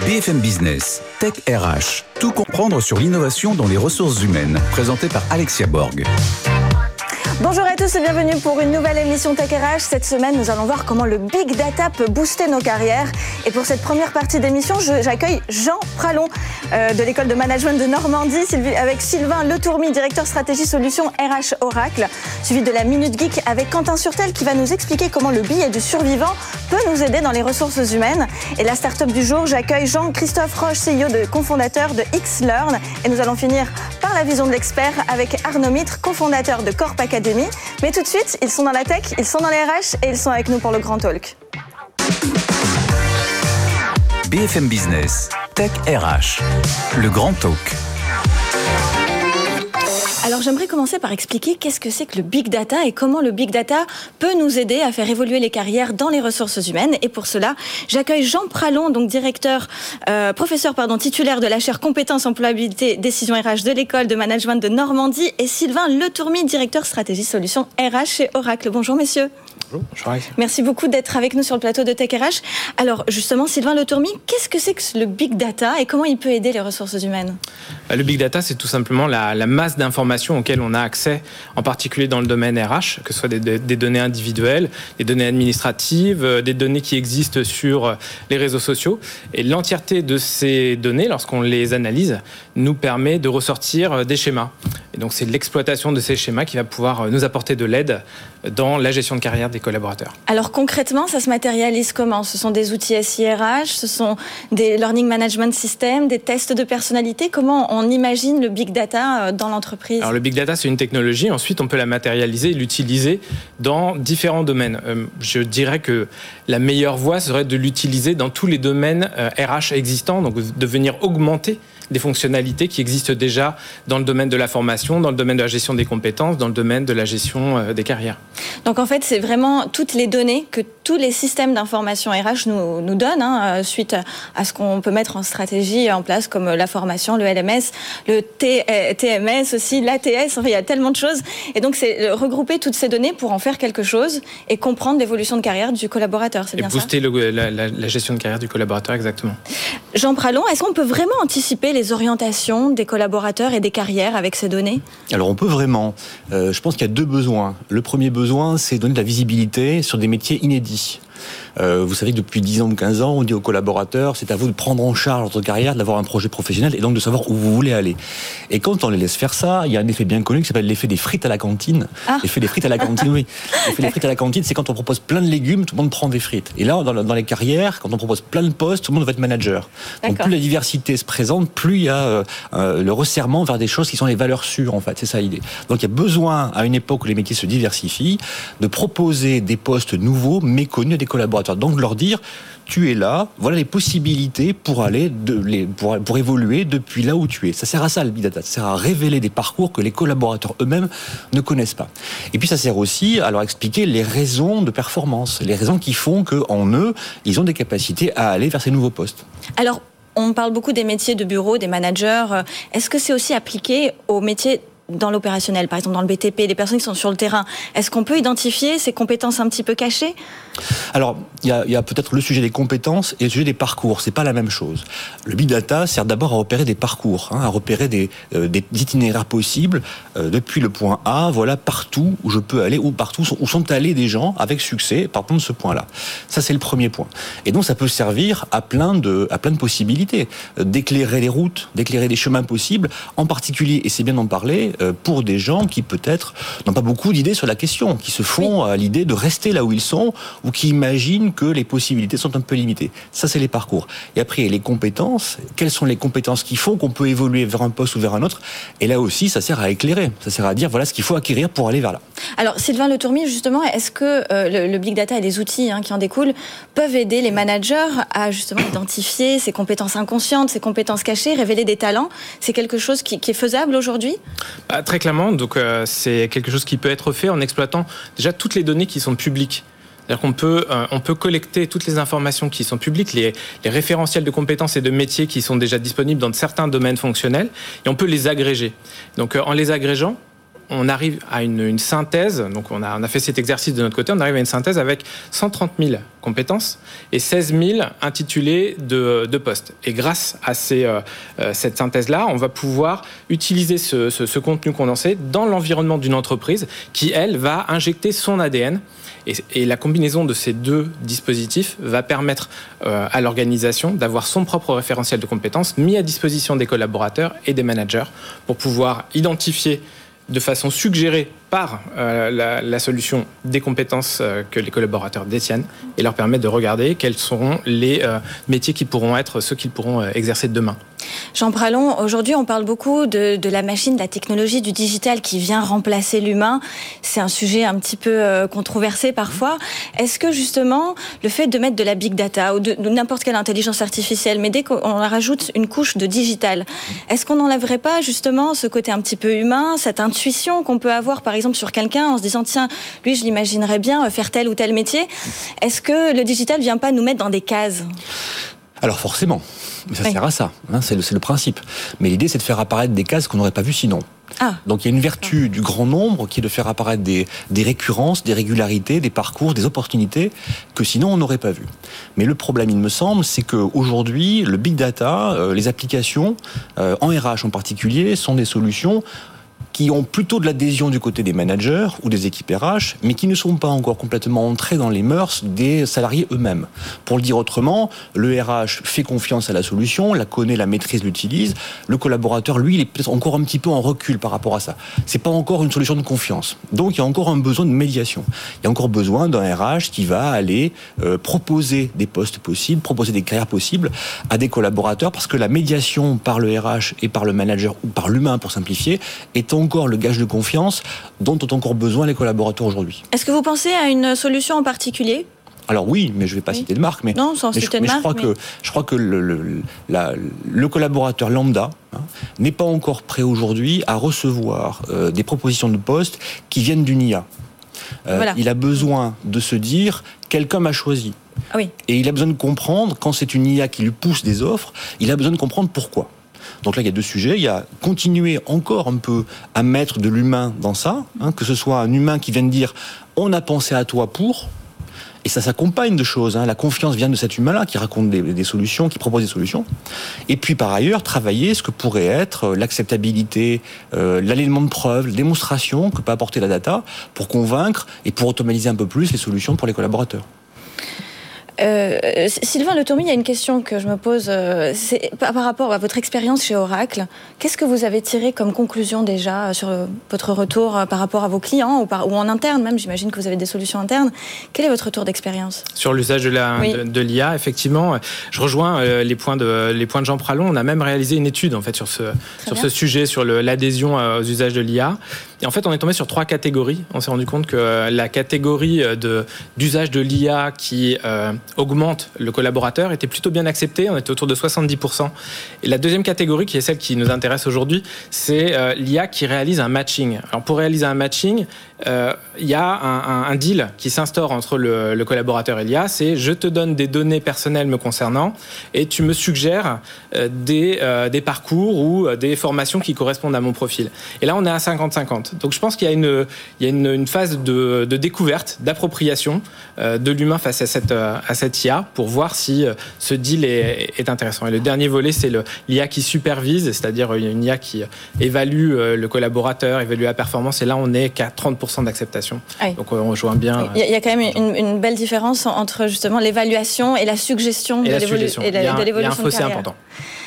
BFM Business, Tech RH, tout comprendre sur l'innovation dans les ressources humaines, présenté par Alexia Borg. Bonjour à tous et bienvenue pour une nouvelle émission Tech RH. Cette semaine, nous allons voir comment le big data peut booster nos carrières. Et pour cette première partie d'émission, j'accueille Jean Pralon de l'école de management de Normandie avec Sylvain Letourmi, directeur stratégie solution RH Oracle, suivi de la Minute Geek avec Quentin Surtel qui va nous expliquer comment le billet du survivant peut nous aider dans les ressources humaines. Et la start-up du jour, j'accueille Jean-Christophe Roche, CEO de cofondateur de XLearn. Et nous allons finir par la vision de l'expert avec Arnaud Mitre, cofondateur de Corp Academy mais tout de suite, ils sont dans la tech, ils sont dans les RH et ils sont avec nous pour le Grand Talk. BFM Business, Tech RH, le Grand Talk. Alors j'aimerais commencer par expliquer qu'est-ce que c'est que le big data et comment le big data peut nous aider à faire évoluer les carrières dans les ressources humaines. Et pour cela, j'accueille Jean Pralon, donc directeur, euh, professeur pardon, titulaire de la chaire compétences, employabilité, décision RH de l'école de management de Normandie, et Sylvain Letourmi, directeur stratégie solutions RH chez Oracle. Bonjour messieurs. Merci beaucoup d'être avec nous sur le plateau de Tech RH. Alors justement, Sylvain Letourmi, qu'est-ce que c'est que le big data et comment il peut aider les ressources humaines? Bah, Le big data, c'est tout simplement la, masse d'informations auxquelles on a accès, en particulier dans le domaine RH, que ce soit des, données individuelles, des données administratives, euh, des données qui existent sur euh, les réseaux sociaux. Et l'entièreté de ces données, lorsqu'on les analyse, nous permet de ressortir euh, des schémas. Et donc c'est l'exploitation de ces schémas qui va pouvoir nous apporter de l'aide dans la gestion de carrière des collaborateurs. Alors concrètement, ça se matérialise comment? Ce sont des outils SIRH, ce sont des learning management systems, des tests de personnalité? Comment on imagine le big data euh, dans l'entreprise? Alors le big data, c'est une technologie. Ensuite, on peut la matérialiser et l'utiliser dans différents domaines. Euh, je dirais que la meilleure voie serait de l'utiliser dans tous les domaines RH euh, existants, donc de venir augmenter des fonctionnalités qui existent déjà dans le domaine de la formation, dans le domaine de la gestion des compétences, dans le domaine de la gestion euh, des carrières. Donc en fait, c'est vraiment toutes les données que tous les systèmes d'information RH nous, nous donnent, hein, euh, suite à ce qu'on peut mettre en stratégie en place, comme la formation, le LMS, le TMS euh, aussi, l'ATS, enfin, il y a tellement de choses. Et donc c'est regrouper toutes ces données pour en faire quelque chose et comprendre l'évolution de carrière du collaborateur, c'est bien booster ça booster la, la gestion de carrière du collaborateur, exactement. Jean Pralon, est-ce qu'on peut vraiment anticiper les orientations des collaborateurs et des carrières avec ces données Alors on peut vraiment. Euh, je pense qu'il y a deux besoins. Le premier besoin, c'est donner de la visibilité sur des métiers inédits. Euh, vous savez que depuis 10 ans ou 15 ans, on dit aux collaborateurs, c'est à vous de prendre en charge votre carrière, d'avoir un projet professionnel et donc de savoir où vous voulez aller. Et quand on les laisse faire ça, il y a un effet bien connu qui s'appelle l'effet des frites à la cantine. Ah. L'effet des frites à la cantine, oui. L'effet des frites à la cantine, c'est quand on propose plein de légumes, tout le monde prend des frites. Et là, dans, les carrières, quand on propose plein de postes, tout le monde va être manager. Donc plus la diversité se présente, plus il y a euh, euh, le resserrement vers des choses qui sont les valeurs sûres, en fait. C'est ça l'idée. Donc il y a besoin, à une époque où les métiers se diversifient, de proposer des postes nouveaux, méconnus à des collaborateurs. Donc leur dire, tu es là, voilà les possibilités pour aller, de, pour, évoluer depuis là où tu es. Ça sert à ça le big data, ça sert à révéler des parcours que les collaborateurs eux-mêmes ne connaissent pas. Et puis ça sert aussi à leur expliquer les raisons de performance, les raisons qui font qu'en eux, ils ont des capacités à aller vers ces nouveaux postes. Alors, on parle beaucoup des métiers de bureau, des managers. Est-ce que c'est aussi appliqué aux métiers dans l'opérationnel, par exemple dans le BTP, des personnes qui sont sur le terrain, est-ce qu'on peut identifier ces compétences un petit peu cachées? Alors, il y a, peut-être le sujet des compétences et le sujet des parcours. C'est pas la même chose. Le big data sert d'abord à repérer des parcours, hein, à repérer des, euh, itinéraires possibles euh, depuis le point A, voilà partout où je peux aller, ou partout où sont allés des gens avec succès partant de ce point-là. Ça, c'est le premier point. Et donc, ça peut servir à plein de, à plein de possibilités, euh, d'éclairer les routes, d'éclairer des chemins possibles, en particulier, et c'est bien d'en parler, pour des gens qui peut-être n'ont pas beaucoup d'idées sur la question, qui se font à l'idée de rester là où ils sont ou qui imaginent que les possibilités sont un peu limitées. Ça, c'est les parcours. Et après, les compétences. Quelles sont les compétences qui font qu'on peut évoluer vers un poste ou vers un autre? Et là aussi, ça sert à éclairer. Ça sert à dire voilà ce qu'il faut acquérir pour aller vers là. Alors, Sylvain Le Tourmi, justement, est-ce que euh, le, big data et les outils hein, qui en découlent peuvent aider les managers à justement identifier ces compétences inconscientes, ces compétences cachées, révéler des talents? C'est quelque chose qui, qui est faisable aujourd'hui? Bah, très clairement, donc euh, c'est quelque chose qui peut être fait en exploitant déjà toutes les données qui sont publiques. C'est-à-dire qu'on peut, euh, on peut collecter toutes les informations qui sont publiques, les, les, référentiels de compétences et de métiers qui sont déjà disponibles dans certains domaines fonctionnels, et on peut les agréger. Donc euh, en les agrégeant, on arrive à une, synthèse. Donc, on a, a fait cet exercice de notre côté. On arrive à une synthèse avec 130 000 compétences et 16 000 intitulés de, postes. Et grâce à euh, euh, cette synthèse-là, on va pouvoir utiliser ce, contenu condensé dans l'environnement d'une entreprise qui, elle, va injecter son ADN. Et, et, la combinaison de ces deux dispositifs va permettre euh, à l'organisation d'avoir son propre référentiel de compétences mis à disposition des collaborateurs et des managers pour pouvoir identifier de façon suggérée par euh, la, la, solution des compétences euh, que les collaborateurs détiennent et leur permettre de regarder quels seront les euh, métiers qui pourront être ceux qu'ils pourront euh, exercer demain. Jean Pralon, aujourd'hui on parle beaucoup de, de, la machine, de la technologie, du digital qui vient remplacer l'humain. C'est un sujet un petit peu euh, controversé parfois. Est-ce que justement le fait de mettre de la big data ou de, de n'importe quelle intelligence artificielle, mais dès qu'on rajoute une couche de digital, est-ce qu'on n'enlèverait pas justement ce côté un petit peu humain, cette intuition qu'on peut avoir par exemple sur quelqu'un en se disant tiens, lui je l'imaginerais bien faire tel ou tel métier. Est-ce que le digital vient pas nous mettre dans des cases? Alors forcément, ça oui. sert à ça, hein, c'est le, le, principe. Mais l'idée, c'est de faire apparaître des cases qu'on n'aurait pas vues sinon. Ah. Donc il y a une vertu du grand nombre qui est de faire apparaître des, des, récurrences, des régularités, des parcours, des opportunités que sinon on n'aurait pas vu. Mais le problème, il me semble, c'est qu'aujourd'hui, le big data, euh, les applications, euh, en RH en particulier, sont des solutions qui ont plutôt de l'adhésion du côté des managers ou des équipes RH, mais qui ne sont pas encore complètement entrés dans les mœurs des salariés eux-mêmes. Pour le dire autrement, le RH fait confiance à la solution, la connaît, la maîtrise, l'utilise. Le collaborateur, lui, il est peut-être encore un petit peu en recul par rapport à ça. C'est pas encore une solution de confiance. Donc, il y a encore un besoin de médiation. Il y a encore besoin d'un RH qui va aller euh, proposer des postes possibles, proposer des carrières possibles à des collaborateurs, parce que la médiation par le RH et par le manager ou par l'humain, pour simplifier, est en encore le gage de confiance dont ont encore besoin les collaborateurs aujourd'hui. Est-ce que vous pensez à une solution en particulier? Alors oui, mais je ne vais pas oui. citer de marque, mais, non, sans mais, citer je, mais marque, je, crois mais... que je crois que le, le, la, le collaborateur lambda hein, n'est pas encore prêt aujourd'hui à recevoir euh, des propositions de poste qui viennent d'une IA. Euh, voilà. Il a besoin de se dire quelqu'un m'a choisi. Ah oui. Et il a besoin de comprendre quand c'est une IA qui lui pousse des offres, il a besoin de comprendre pourquoi. Donc là, il y a deux sujets. Il y a continuer encore un peu à mettre de l'humain dans ça, hein, que ce soit un humain qui vient de dire on a pensé à toi pour. Et ça s'accompagne de choses. Hein. La confiance vient de cet humain-là qui raconte des, solutions, qui propose des solutions. Et puis par ailleurs, travailler ce que pourrait être l'acceptabilité, euh, de preuve, la démonstration que peut apporter la data pour convaincre et pour automatiser un peu plus les solutions pour les collaborateurs. Euh, Sylvain Le Tourmy, il y a une question que je me pose euh, par, rapport à votre expérience chez Oracle. Qu'est-ce que vous avez tiré comme conclusion déjà sur le, votre retour euh, par rapport à vos clients ou, par, ou en interne même J'imagine que vous avez des solutions internes. Quel est votre retour d'expérience? Sur l'usage de l'IA, oui. de, de l'IA, effectivement, je rejoins euh, les, points de, les points de Jean Pralon. On a même réalisé une étude en fait sur ce, sur ce sujet, sur l'adhésion aux usages de l'IA. En fait, on est tombé sur trois catégories. On s'est rendu compte que la catégorie d'usage de, l'IA qui euh, augmente le collaborateur était plutôt bien acceptée. On était autour de 70%. Et la deuxième catégorie, qui est celle qui nous intéresse aujourd'hui, c'est euh, l'IA qui réalise un matching. Alors pour réaliser un matching, euh, il y a un, deal qui s'instaure entre le, collaborateur et l'IA. C'est je te donne des données personnelles me concernant et tu me suggères euh, des, euh, des parcours ou des formations qui correspondent à mon profil. Et là, on est à 50-50. Donc je pense qu'il y a une, il y a une, une phase de, de découverte, d'appropriation euh, de l'humain face à cette, à cette IA pour voir si ce deal est, est intéressant. Et le dernier volet, c'est l'IA qui supervise, c'est-à-dire une IA qui évalue le collaborateur, évalue la performance. Et là, on est qu'à 30% d'acceptation. Oui. Donc on rejoint bien. Il y, a quand même une, une belle différence entre justement l'évaluation et la suggestion et de l'évolution. Y a un fossé important.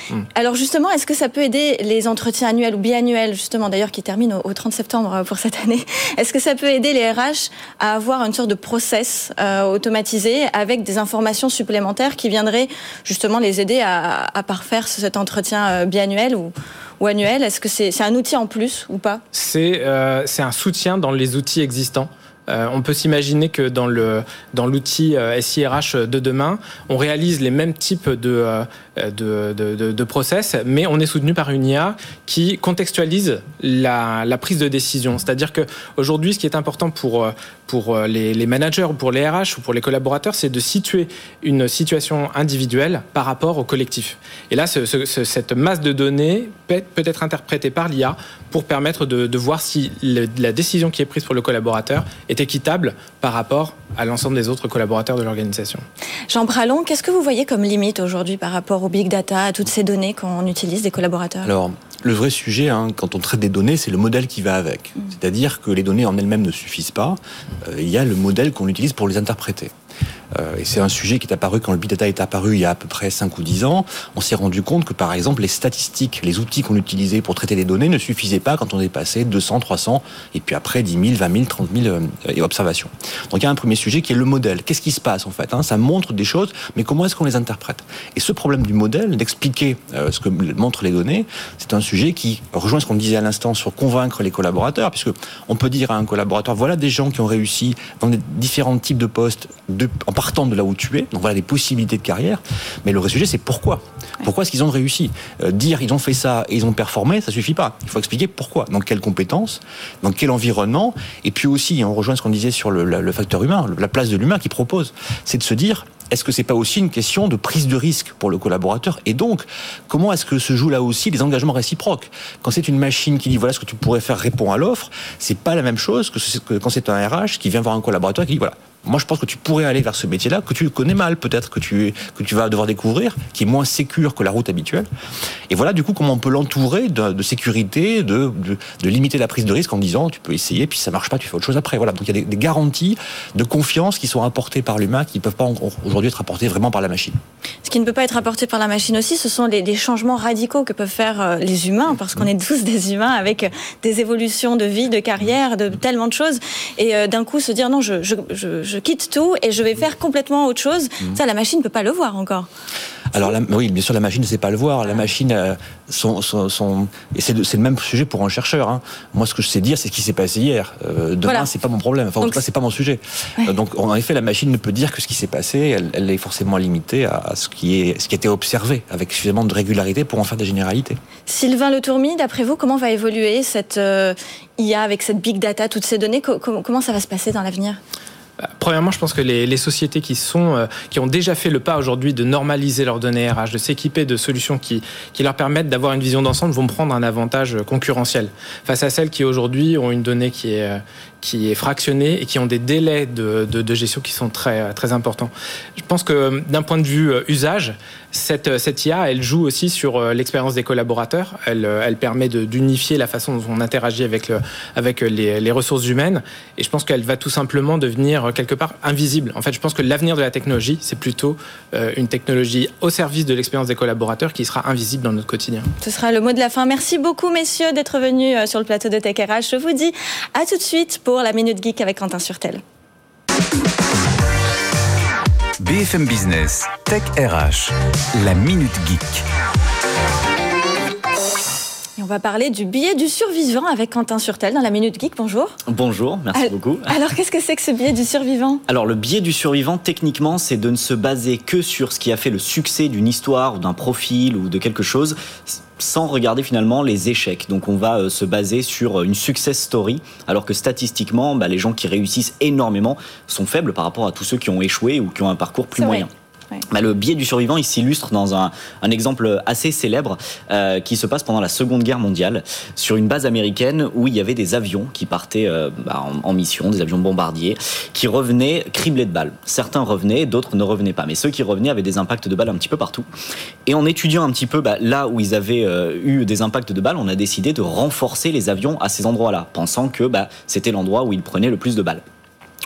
Mmh. Alors justement, est-ce que ça peut aider les entretiens annuels ou biannuels, justement d'ailleurs qui terminent au, au, 30 septembre pour cette année? Est-ce que ça peut aider les RH à avoir une sorte de process euh, automatisé avec des informations supplémentaires qui viendraient justement les aider à, à parfaire cet entretien euh, biannuel ou ou annuel? Est-ce que c'est est un outil en plus ou pas? C'est euh, un soutien dans les outils existants. On peut s'imaginer que dans le dans l'outil SIRH de demain, on réalise les mêmes types de de, de, de, process, mais on est soutenu par une IA qui contextualise la, prise de décision. C'est-à-dire que aujourd'hui, ce qui est important pour pour les, managers ou pour les RH ou pour les collaborateurs, c'est de situer une situation individuelle par rapport au collectif. Et là, ce, cette masse de données peut, peut être interprétée par l'IA pour permettre de, voir si la décision qui est prise pour le collaborateur est équitable par rapport à l'ensemble des autres collaborateurs de l'organisation. Jean Pralon, qu'est-ce que vous voyez comme limite aujourd'hui par rapport au big data, à toutes ces données qu'on utilise des collaborateurs? Alors, le vrai sujet, hein, quand on traite des données, c'est le modèle qui va avec. Mmh. C'est-à-dire que les données en elles-mêmes ne suffisent pas. Euh, il y a le modèle qu'on utilise pour les interpréter. Euh, et c'est un sujet qui est apparu quand le big data est apparu il y a à peu près 5 ou 10 ans. On s'est rendu compte que par exemple les statistiques, les outils qu'on utilisait pour traiter les données ne suffisaient pas quand on est passé 200, 300 et puis après 10 000, 20 000, 30 000 observations. Donc il y a un premier sujet qui est le modèle. Qu'est-ce qui se passe en fait hein? Ça montre des choses, mais comment est-ce qu'on les interprète? Et ce problème du modèle, d'expliquer euh, ce que montrent les données, c'est un sujet qui rejoint ce qu'on disait à l'instant sur convaincre les collaborateurs, puisque on peut dire à un collaborateur voilà des gens qui ont réussi dans différents types de postes de, en partant de là où tu es. Donc voilà des possibilités de carrière. Mais le vrai sujet, c'est pourquoi. Pourquoi est-ce qu'ils ont réussi? Euh, Dire ils ont fait ça et ils ont performé, ça suffit pas. Il faut expliquer pourquoi. Dans quelles compétences, dans quel environnement. Et puis aussi, on rejoint ce qu'on disait sur le, le facteur humain, la place de l'humain qui propose. C'est de se dire est-ce que c'est pas aussi une question de prise de risque pour le collaborateur? Et donc, comment est-ce que se jouent là aussi les engagements réciproques? Quand c'est une machine qui dit voilà ce que tu pourrais faire, répond à l'offre, c'est pas la même chose que quand c'est un RH qui vient voir un collaborateur et qui dit voilà moi, je pense que tu pourrais aller vers ce métier-là, que tu connais mal, peut-être, que tu, que tu vas devoir découvrir, qui est moins sécure que la route habituelle. Et voilà, du coup, comment on peut l'entourer de, sécurité, de, de, limiter la prise de risque en disant, tu peux essayer, puis ça marche pas, tu fais autre chose après. Voilà. Donc, il y a des, garanties de confiance qui sont apportées par l'humain, qui ne peuvent pas aujourd'hui être apportées vraiment par la machine. Ce qui ne peut pas être apporté par la machine aussi, ce sont les changements radicaux que peuvent faire euh, les humains, parce qu'on est tous des humains avec euh, des évolutions de vie, de carrière, de tellement de choses. Et euh, d'un coup, se dire, non, je, je, je, je quitte tout et je vais faire complètement autre chose. Mmh. Ça, la machine ne peut pas le voir encore. Alors la, oui, bien sûr, la machine ne sait pas le voir. La machine, euh, son, son, son, et c'est le même sujet pour un chercheur. Hein. Moi, ce que je sais dire, c'est ce qui s'est passé hier. Euh, demain, voilà. c'est pas mon problème. Enfin, en tout cas, c'est pas mon sujet. Ouais. Euh, donc, en effet, la machine ne peut dire que ce qui s'est passé. Elle, elle, est forcément limitée à ce qui est ce qui a été observé avec suffisamment de régularité pour en faire des généralités. Sylvain Le Tourmi, d'après vous, comment va évoluer cette IA avec cette big data, toutes ces données? Comment ça va se passer dans l'avenir? Premièrement, je pense que les, sociétés qui sont euh, qui ont déjà fait le pas aujourd'hui de normaliser leurs données RH, de s'équiper de solutions qui, qui leur permettent d'avoir une vision d'ensemble, vont prendre un avantage concurrentiel face à celles qui aujourd'hui ont une donnée qui est euh, qui est fractionnée et qui ont des délais de, de, de gestion qui sont très très importants. Je pense que d'un point de vue euh, usage, cette, cette IA, elle joue aussi sur l'expérience des collaborateurs. Elle, elle permet d'unifier la façon dont on interagit avec, le, avec les, les ressources humaines. Et je pense qu'elle va tout simplement devenir quelque part invisible. En fait, je pense que l'avenir de la technologie, c'est plutôt euh, une technologie au service de l'expérience des collaborateurs qui sera invisible dans notre quotidien. Ce sera le mot de la fin. Merci beaucoup, messieurs, d'être venus sur le plateau de Tech RH. Je vous dis à tout de suite pour la Minute Geek avec Quentin Surtel. BFM Business, Tech RH, la Minute Geek. Et on va parler du billet du survivant avec Quentin Surtel dans la Minute Geek. Bonjour. Bonjour, merci alors, beaucoup. Alors, qu'est-ce que c'est que ce billet du survivant? Alors, le billet du survivant, techniquement, c'est de ne se baser que sur ce qui a fait le succès d'une histoire ou d'un profil ou de quelque chose sans regarder finalement les échecs. Donc on va euh, se baser sur une success story, alors que statistiquement, bah, les gens qui réussissent énormément sont faibles par rapport à tous ceux qui ont échoué ou qui ont un parcours plus moyen. Vrai. Bah, le biais du survivant, il s'illustre dans un, exemple assez célèbre euh, qui se passe pendant la Seconde Guerre mondiale sur une base américaine où il y avait des avions qui partaient euh, bah, en, mission, des avions bombardiers, qui revenaient criblés de balles. Certains revenaient, d'autres ne revenaient pas, mais ceux qui revenaient avaient des impacts de balles un petit peu partout. Et en étudiant un petit peu bah, là où ils avaient euh, eu des impacts de balles, on a décidé de renforcer les avions à ces endroits-là, pensant que c'était l'endroit où ils prenaient le plus de balles.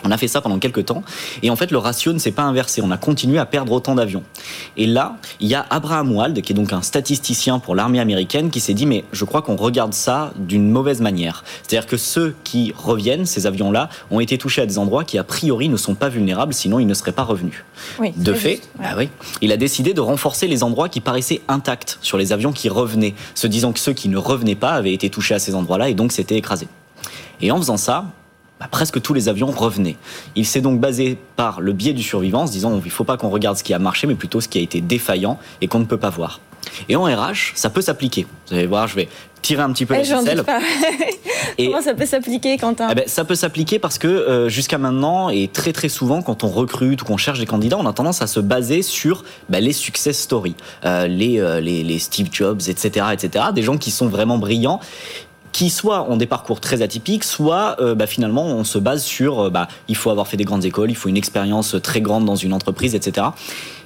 On a fait ça pendant quelques temps et en fait le ratio ne s'est pas inversé. On a continué à perdre autant d'avions. Et là, il y a Abraham Wald, qui est donc un statisticien pour l'armée américaine, qui s'est dit mais je crois qu'on regarde ça d'une mauvaise manière. C'est-à-dire que ceux qui reviennent, ces avions-là, ont été touchés à des endroits qui a priori ne sont pas vulnérables, sinon ils ne seraient pas revenus. Oui, de fait, juste, ouais. bah oui, il a décidé de renforcer les endroits qui paraissaient intacts sur les avions qui revenaient, se disant que ceux qui ne revenaient pas avaient été touchés à ces endroits-là et donc s'étaient écrasés. Et en faisant ça, bah, presque tous les avions revenaient. Il s'est donc basé par le biais du survivant, en se disant il ne faut pas qu'on regarde ce qui a marché, mais plutôt ce qui a été défaillant et qu'on ne peut pas voir. Et en RH, ça peut s'appliquer. Vous allez voir, je vais tirer un petit peu Eh, la ficelle. Et- Comment ça peut s'appliquer, Quentin Eh ben, ça peut s'appliquer parce que euh, jusqu'à maintenant et très très souvent quand on recrute ou qu'on cherche des candidats, on a tendance à se baser sur bah, les success stories, euh, les, euh, les, les Steve Jobs, etc., etc. Des gens qui sont vraiment brillants qui soit ont des parcours très atypiques, soit euh, bah, finalement on se base sur euh, bah, il faut avoir fait des grandes écoles, il faut une expérience très grande dans une entreprise, etc.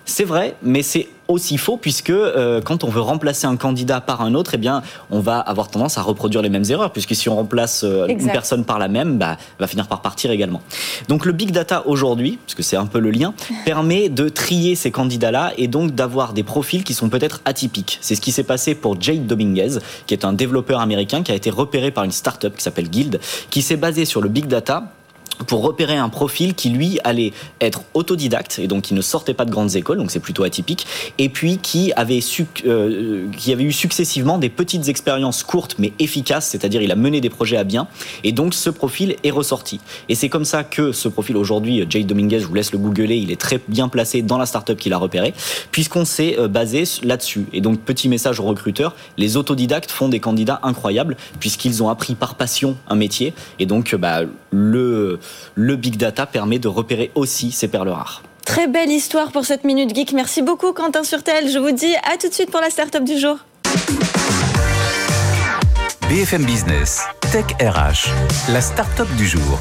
C'est vrai, mais c'est aussi faux puisque euh, quand on veut remplacer un candidat par un autre, eh bien, on va avoir tendance à reproduire les mêmes erreurs puisque si on remplace euh, une personne par la même, bah, elle va finir par partir également. Donc le big data aujourd'hui, parce que c'est un peu le lien, permet de trier ces candidats-là et donc d'avoir des profils qui sont peut-être atypiques. C'est ce qui s'est passé pour Jade Dominguez, qui est un développeur américain qui a été repéré par une startup qui s'appelle Guild, qui s'est basé sur le big data pour repérer un profil qui lui allait être autodidacte et donc qui ne sortait pas de grandes écoles donc c'est plutôt atypique et puis qui avait suc- euh, qui avait eu successivement des petites expériences courtes mais efficaces c'est-à-dire il a mené des projets à bien et donc ce profil est ressorti. Et c'est comme ça que ce profil aujourd'hui Jay Dominguez je vous laisse le googler il est très bien placé dans la startup qu'il a repéré puisqu'on s'est euh, basé là-dessus. Et donc petit message aux recruteurs les autodidactes font des candidats incroyables puisqu'ils ont appris par passion un métier et donc euh, bah, le le big data permet de repérer aussi ces perles rares. Très belle histoire pour cette Minute Geek. Merci beaucoup, Quentin Surtel. Je vous dis à tout de suite pour la start-up du jour. BFM Business, Tech RH, la start-up du jour.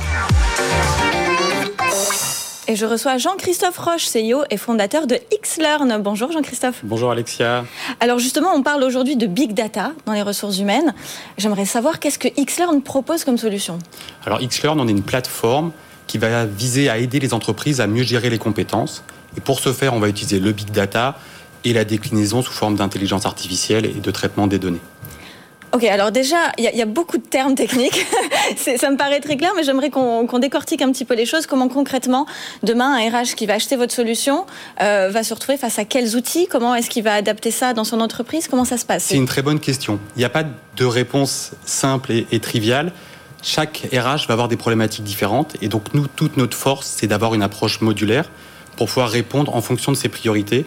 Et je reçois Jean-Christophe Roche, CEO et fondateur de Xlearn. Bonjour Jean-Christophe. Bonjour Alexia. Alors justement, on parle aujourd'hui de big data dans les ressources humaines. J'aimerais savoir qu'est-ce que Xlearn propose comme solution. Alors Xlearn, on est une plateforme qui va viser à aider les entreprises à mieux gérer les compétences. Et pour ce faire, on va utiliser le big data et la déclinaison sous forme d'intelligence artificielle et de traitement des données. Ok, alors déjà, il y, a- beaucoup de termes techniques. Ça me paraît très clair, mais j'aimerais qu'on décortique un petit peu les choses. Comment concrètement, demain, un RH qui va acheter votre solution euh, va se retrouver face à quels outils? Comment est-ce qu'il va adapter ça dans son entreprise? Comment ça se passe? C'est une très bonne question. Il n'y a pas de réponse simple et, triviale. Chaque RH va avoir des problématiques différentes. Et donc, nous, toute notre force, c'est d'avoir une approche modulaire pour pouvoir répondre en fonction de ses priorités.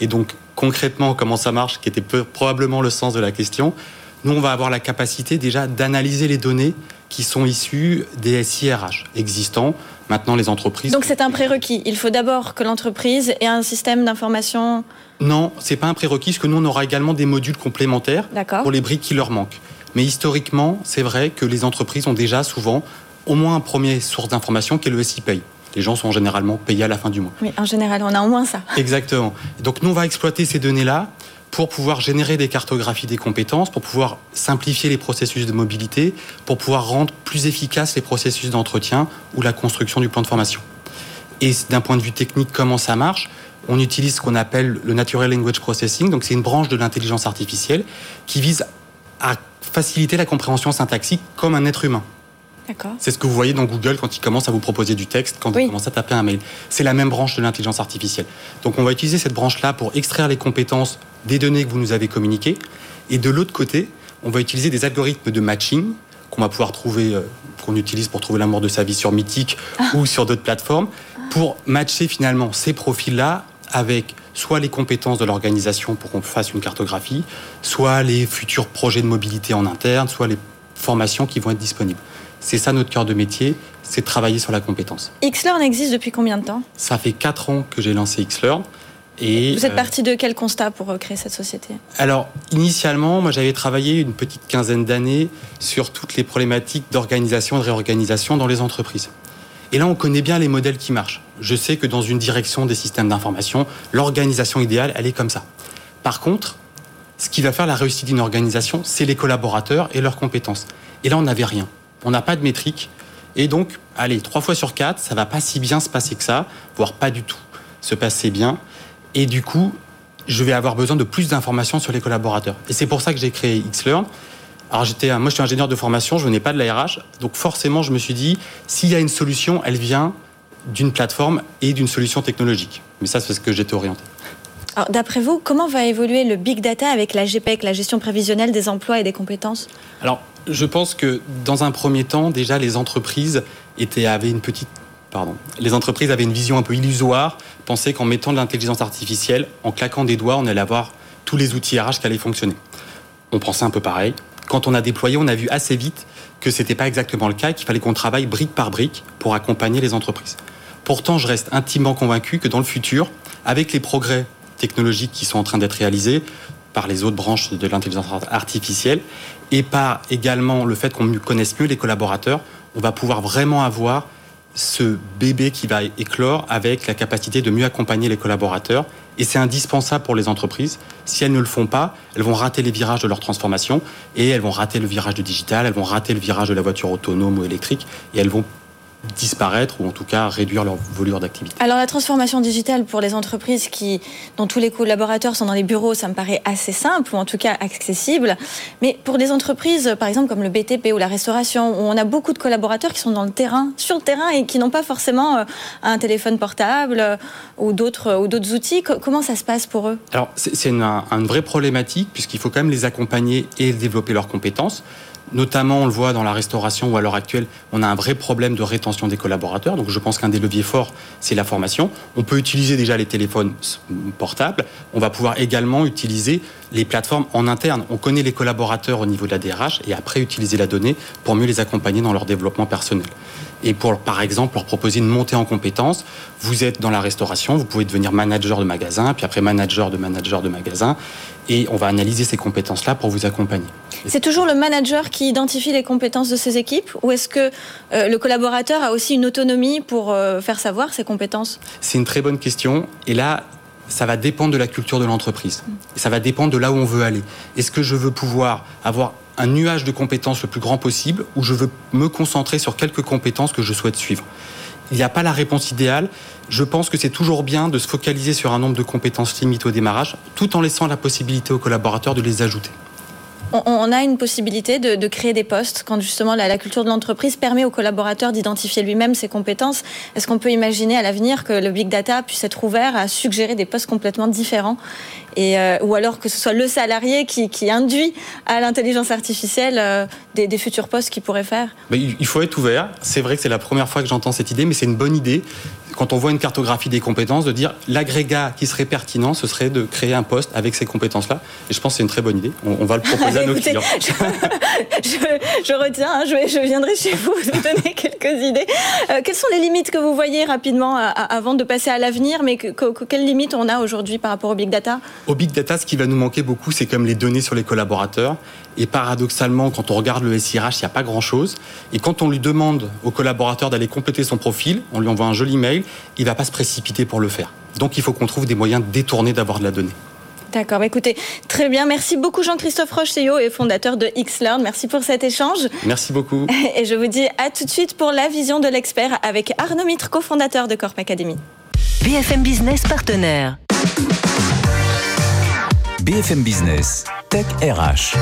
Et donc, concrètement, comment ça marche, qui était probablement le sens de la question, nous, on va avoir la capacité déjà d'analyser les données qui sont issues des SIRH existants. Maintenant, les entreprises. Donc c'est un prérequis. Il faut d'abord que l'entreprise ait un système d'information. Non, c'est pas un prérequis, parce que nous, on aura également des modules complémentaires pour les briques qui leur manquent. Mais historiquement, c'est vrai que les entreprises ont déjà souvent au moins un premier source d'information qui est le SI Pay. Les gens sont généralement payés à la fin du mois. Oui, en général, on a au moins ça. Exactement. Donc nous, on va exploiter ces données-là pour pouvoir générer des cartographies des compétences, pour pouvoir simplifier les processus de mobilité, pour pouvoir rendre plus efficaces les processus d'entretien ou la construction du plan de formation. Et d'un point de vue technique, comment ça marche? On utilise ce qu'on appelle le Natural Language Processing, donc c'est une branche de l'intelligence artificielle qui vise à faciliter la compréhension syntaxique comme un être humain. D'accord. C'est ce que vous voyez dans Google quand il commence à vous proposer du texte, quand Oui. il commence à taper un mail. C'est la même branche de l'intelligence artificielle. Donc on va utiliser cette branche-là pour extraire les compétences des données que vous nous avez communiquées. Et de l'autre côté, on va utiliser des algorithmes de matching qu'on va pouvoir trouver, euh, qu'on utilise pour trouver l'amour de sa vie sur Mythique ou sur d'autres plateformes, pour matcher finalement ces profils-là avec soit les compétences de l'organisation pour qu'on fasse une cartographie, soit les futurs projets de mobilité en interne, soit les formations qui vont être disponibles. C'est ça notre cœur de métier, c'est de travailler sur la compétence. Xlearn existe depuis combien de temps? Ça fait 4 ans que j'ai lancé Xlearn. Et, Vous êtes euh, parti de quel constat pour euh, créer cette société? Alors, initialement, moi j'avais travaillé une petite quinzaine d'années sur toutes les problématiques d'organisation et de réorganisation dans les entreprises. Et là, on connaît bien les modèles qui marchent. Je sais que dans une direction des systèmes d'information, l'organisation idéale, elle est comme ça. Par contre, ce qui va faire la réussite d'une organisation, c'est les collaborateurs et leurs compétences. Et là, on n'avait rien. On n'a pas de métrique. Et donc, allez, trois fois sur quatre, ça va pas si bien se passer que ça, voire pas du tout se passer bien. Et du coup, je vais avoir besoin de plus d'informations sur les collaborateurs. Et c'est pour ça que j'ai créé Xlearn. Alors j'étais, moi je suis ingénieur de formation, je venais pas de la RH, donc forcément je me suis dit, s'il y a une solution, elle vient d'une plateforme et d'une solution technologique. Mais ça c'est ce que j'étais orienté. Alors, d'après vous, comment va évoluer le big data avec la GPEC, la gestion prévisionnelle des emplois et des compétences? Alors je pense que dans un premier temps, déjà les entreprises, étaient, avaient une petite Les entreprises avaient une vision un peu illusoire, pensaient qu'en mettant de l'intelligence artificielle, en claquant des doigts, on allait avoir tous les outils RH qui allaient fonctionner. On pensait un peu pareil. Quand on a déployé, on a vu assez vite que ce n'était pas exactement le cas, qu'il fallait qu'on travaille brique par brique pour accompagner les entreprises. Pourtant, je reste intimement convaincu que dans le futur, avec les progrès technologiques qui sont en train d'être réalisés par les autres branches de l'intelligence artificielle et par également le fait qu'on connaisse mieux les collaborateurs, on va pouvoir vraiment avoir ce bébé qui va éclore avec la capacité de mieux accompagner les collaborateurs. Et c'est indispensable pour les entreprises. Si elles ne le font pas, elles vont rater les virages de leur transformation et elles vont rater le virage du digital, elles vont rater le virage de la voiture autonome ou électrique et elles vont disparaître ou en tout cas réduire leur volume d'activité. Alors la transformation digitale pour les entreprises qui, dont tous les collaborateurs sont dans les bureaux, ça me paraît assez simple ou en tout cas accessible. Mais pour des entreprises, par exemple comme le BTP ou la restauration, où on a beaucoup de collaborateurs qui sont dans le terrain, sur le terrain et qui n'ont pas forcément euh, un téléphone portable euh, ou d'autres ou d'autres outils, comment ça se passe pour eux? Alors c'est une, une vraie problématique puisqu'il faut quand même les accompagner et développer leurs compétences. Notamment, on le voit dans la restauration où à l'heure actuelle, on a un vrai problème de rétention des collaborateurs. Donc je pense qu'un des leviers forts, c'est la formation. On peut utiliser déjà les téléphones portables. On va pouvoir également utiliser les plateformes en interne. On connaît les collaborateurs au niveau de la DRH et après utiliser la donnée pour mieux les accompagner dans leur développement personnel. Et pour, par exemple, leur proposer une montée en compétences. Vous êtes dans la restauration, vous pouvez devenir manager de magasin, puis après manager de manager de magasin. Et on va analyser ces compétences-là pour vous accompagner. C'est toujours le manager qui identifie les compétences de ses équipes ou est-ce que euh, le collaborateur a aussi une autonomie pour euh, faire savoir ses compétences? C'est une très bonne question. Et là, ça va dépendre de la culture de l'entreprise. Ça va dépendre de là où on veut aller. Est-ce que je veux pouvoir avoir un nuage de compétences le plus grand possible ou je veux me concentrer sur quelques compétences que je souhaite suivre il n'y a pas la réponse idéale. Je pense que c'est toujours bien de se focaliser sur un nombre de compétences limites au démarrage, tout en laissant la possibilité aux collaborateurs de les ajouter on, a une possibilité de, créer des postes quand justement la, culture de l'entreprise permet aux collaborateurs d'identifier lui-même ses compétences. Est-ce qu'on peut imaginer à l'avenir que le big data puisse être ouvert à suggérer des postes complètement différents euh, ou alors que ce soit le salarié qui, induit à l'intelligence artificielle euh, des, futurs postes qu'il pourrait faire? Il faut être ouvert. C'est vrai que c'est la première fois que j'entends cette idée, mais c'est une bonne idée quand on voit une cartographie des compétences, de dire l'agrégat qui serait pertinent, ce serait de créer un poste avec ces compétences-là. Et je pense que c'est une très bonne idée. On, va le proposer à nos clients. Je, retiens, hein, je, viendrai chez vous vous donner quelques idées. Euh, quelles sont les limites que vous voyez rapidement avant de passer à l'avenir Mais quelles limites on a aujourd'hui par rapport au big data? Au big data, ce qui va nous manquer beaucoup, c'est comme les données sur les collaborateurs. Et paradoxalement, quand on regarde le SIRH, il n'y a pas grand-chose. Et quand on lui demande au collaborateur d'aller compléter son profil, on lui envoie un joli mail, il ne va pas se précipiter pour le faire. Donc il faut qu'on trouve des moyens détournés d'avoir de la donnée. D'accord, bah, écoutez, très bien. Merci beaucoup Jean-Christophe Roche, CEO et fondateur de XLearn. Merci pour cet échange. Merci beaucoup. Et je vous dis à tout de suite pour la vision de l'expert avec Arnaud Mitre, cofondateur de Corp Academy. BFM Business partenaire. BFM Business, Tech RH,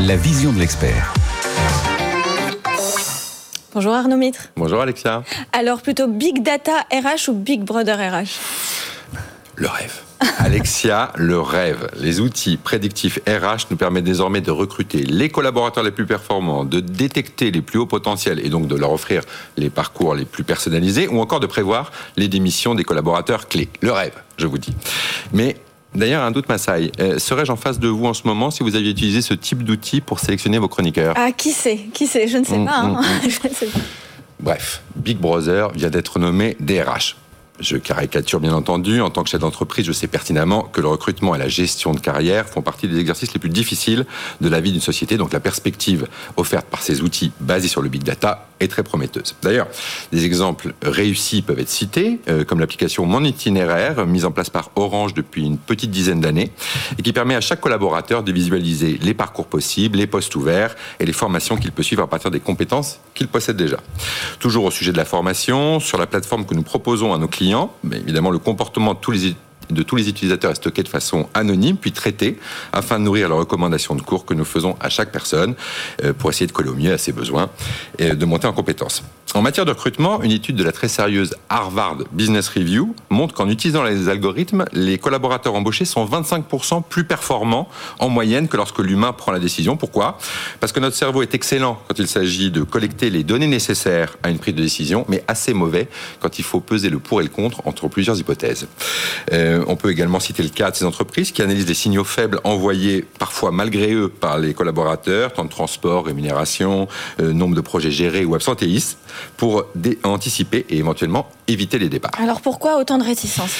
la vision de l'expert. Bonjour Arnaud Mitre. Bonjour Alexia. Alors plutôt Big Data RH ou Big Brother RH Le rêve. Alexia, le rêve. Les outils prédictifs RH nous permettent désormais de recruter les collaborateurs les plus performants, de détecter les plus hauts potentiels et donc de leur offrir les parcours les plus personnalisés ou encore de prévoir les démissions des collaborateurs clés. Le rêve, je vous dis. Mais D'ailleurs, un doute m'assaille. Euh, serais-je en face de vous en ce moment si vous aviez utilisé ce type d'outil pour sélectionner vos chroniqueurs Ah, qui sait Qui sait Je ne sais, hum, pas, hein. hum, hum. Bref, Big Brother vient d'être nommé DRH. Je caricature bien entendu. En tant que chef d'entreprise, je sais pertinemment que le recrutement et la gestion de carrière font partie des exercices les plus difficiles de la vie d'une société. Donc la perspective offerte par ces outils basés sur le big data est très prometteuse. D'ailleurs, des exemples réussis peuvent être cités, euh, comme l'application Mon Itinéraire, mise en place par Orange depuis une petite dizaine d'années, et qui permet à chaque collaborateur de visualiser les parcours possibles, les postes ouverts et les formations qu'il peut suivre à partir des compétences qu'il possède déjà. Toujours au sujet de la formation, sur la plateforme que nous proposons à nos clients, mais évidemment le comportement de tous les de tous les utilisateurs est stocké de façon anonyme, puis traité, afin de nourrir les recommandations de cours que nous faisons à chaque personne, euh, pour essayer de coller au mieux à ses besoins et de monter en compétences. En matière de recrutement, une étude de la très sérieuse Harvard Business Review montre qu'en utilisant les algorithmes, les collaborateurs embauchés sont 25% plus performants en moyenne que lorsque l'humain prend la décision. Pourquoi? Parce que notre cerveau est excellent quand il s'agit de collecter les données nécessaires à une prise de décision, mais assez mauvais quand il faut peser le pour et le contre entre plusieurs hypothèses. Euh, on peut également citer le cas de ces entreprises qui analysent les signaux faibles envoyés parfois malgré eux par les collaborateurs, temps de transport, rémunération, euh, nombre de projets gérés ou absentéistes pour anticiper et éventuellement éviter les débats. Alors pourquoi autant de réticence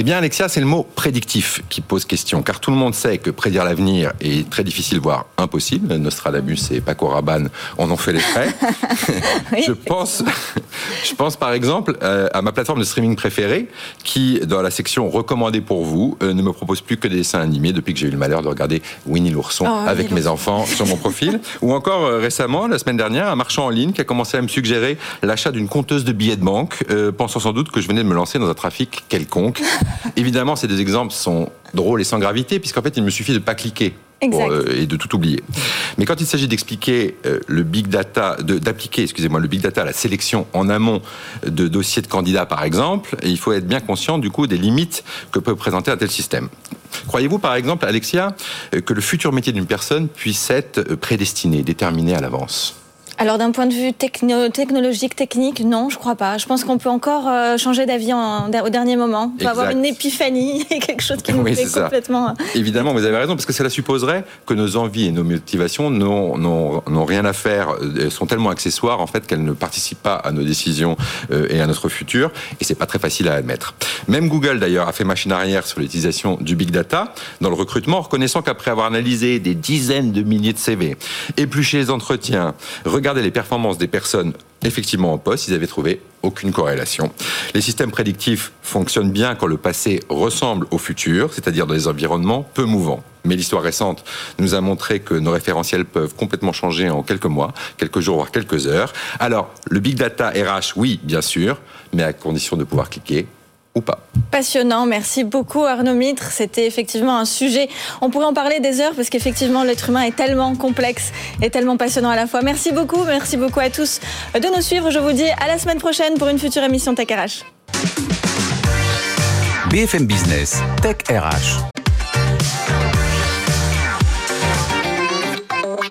eh bien, Alexia, c'est le mot prédictif qui pose question, car tout le monde sait que prédire l'avenir est très difficile, voire impossible. Nostradamus et Paco Rabanne en ont fait les frais. je pense, je pense par exemple euh, à ma plateforme de streaming préférée, qui, dans la section recommandée pour vous, euh, ne me propose plus que des dessins animés depuis que j'ai eu le malheur de regarder Winnie l'ourson oh, avec mes enfants sur mon profil. Ou encore euh, récemment, la semaine dernière, un marchand en ligne qui a commencé à me suggérer l'achat d'une compteuse de billets de banque, pensant sans doute que je venais de me lancer dans un trafic quelconque. Évidemment, ces deux exemples sont drôles et sans gravité, puisqu'en fait, il me suffit de ne pas cliquer. Euh, et de tout oublier. Mais quand il s'agit d'expliquer euh, le big data, d'appliquer, excusez-moi, le big data à la sélection en amont de dossiers de candidats, par exemple, il faut être bien conscient du coup des limites que peut présenter un tel système. Croyez-vous, par exemple, Alexia, euh, que le futur métier d'une personne puisse être prédestiné, déterminé à l'avance? Alors d'un point de vue technologique, technique, non, je crois pas. Je pense qu'on peut encore euh, changer d'avis au dernier moment. On peut avoir une épiphanie et quelque chose qui nous fait complètement... Euh, Évidemment, vous avez raison, parce que cela supposerait que nos envies et nos motivations n'ont rien à faire, euh, sont tellement accessoires en fait qu'elles ne participent pas à nos décisions et à notre futur, et c'est pas très facile à admettre. Même Google d'ailleurs a fait machine arrière sur l'utilisation du big data dans le recrutement, reconnaissant qu'après avoir analysé des dizaines de milliers de CV, épluché les entretiens, regardé les performances des personnes effectivement en poste, ils avaient trouvé aucune corrélation. Les systèmes prédictifs fonctionnent bien quand le passé ressemble au futur, c'est-à-dire dans des environnements peu mouvants. Mais l'histoire récente nous a montré que nos référentiels peuvent complètement changer en quelques mois, quelques jours, voire quelques heures. Alors, le big data RH, oui, bien sûr, mais à condition de pouvoir cliquer pas. Passionnant, merci beaucoup Arnaud Mitre. C'était effectivement un sujet, on pourrait en parler des heures parce qu'effectivement l'être humain est tellement complexe et tellement passionnant à la fois. Merci beaucoup, merci beaucoup à tous de nous suivre. Je vous dis à la semaine prochaine pour une future émission Tech RH. BFM Business, Tech RH.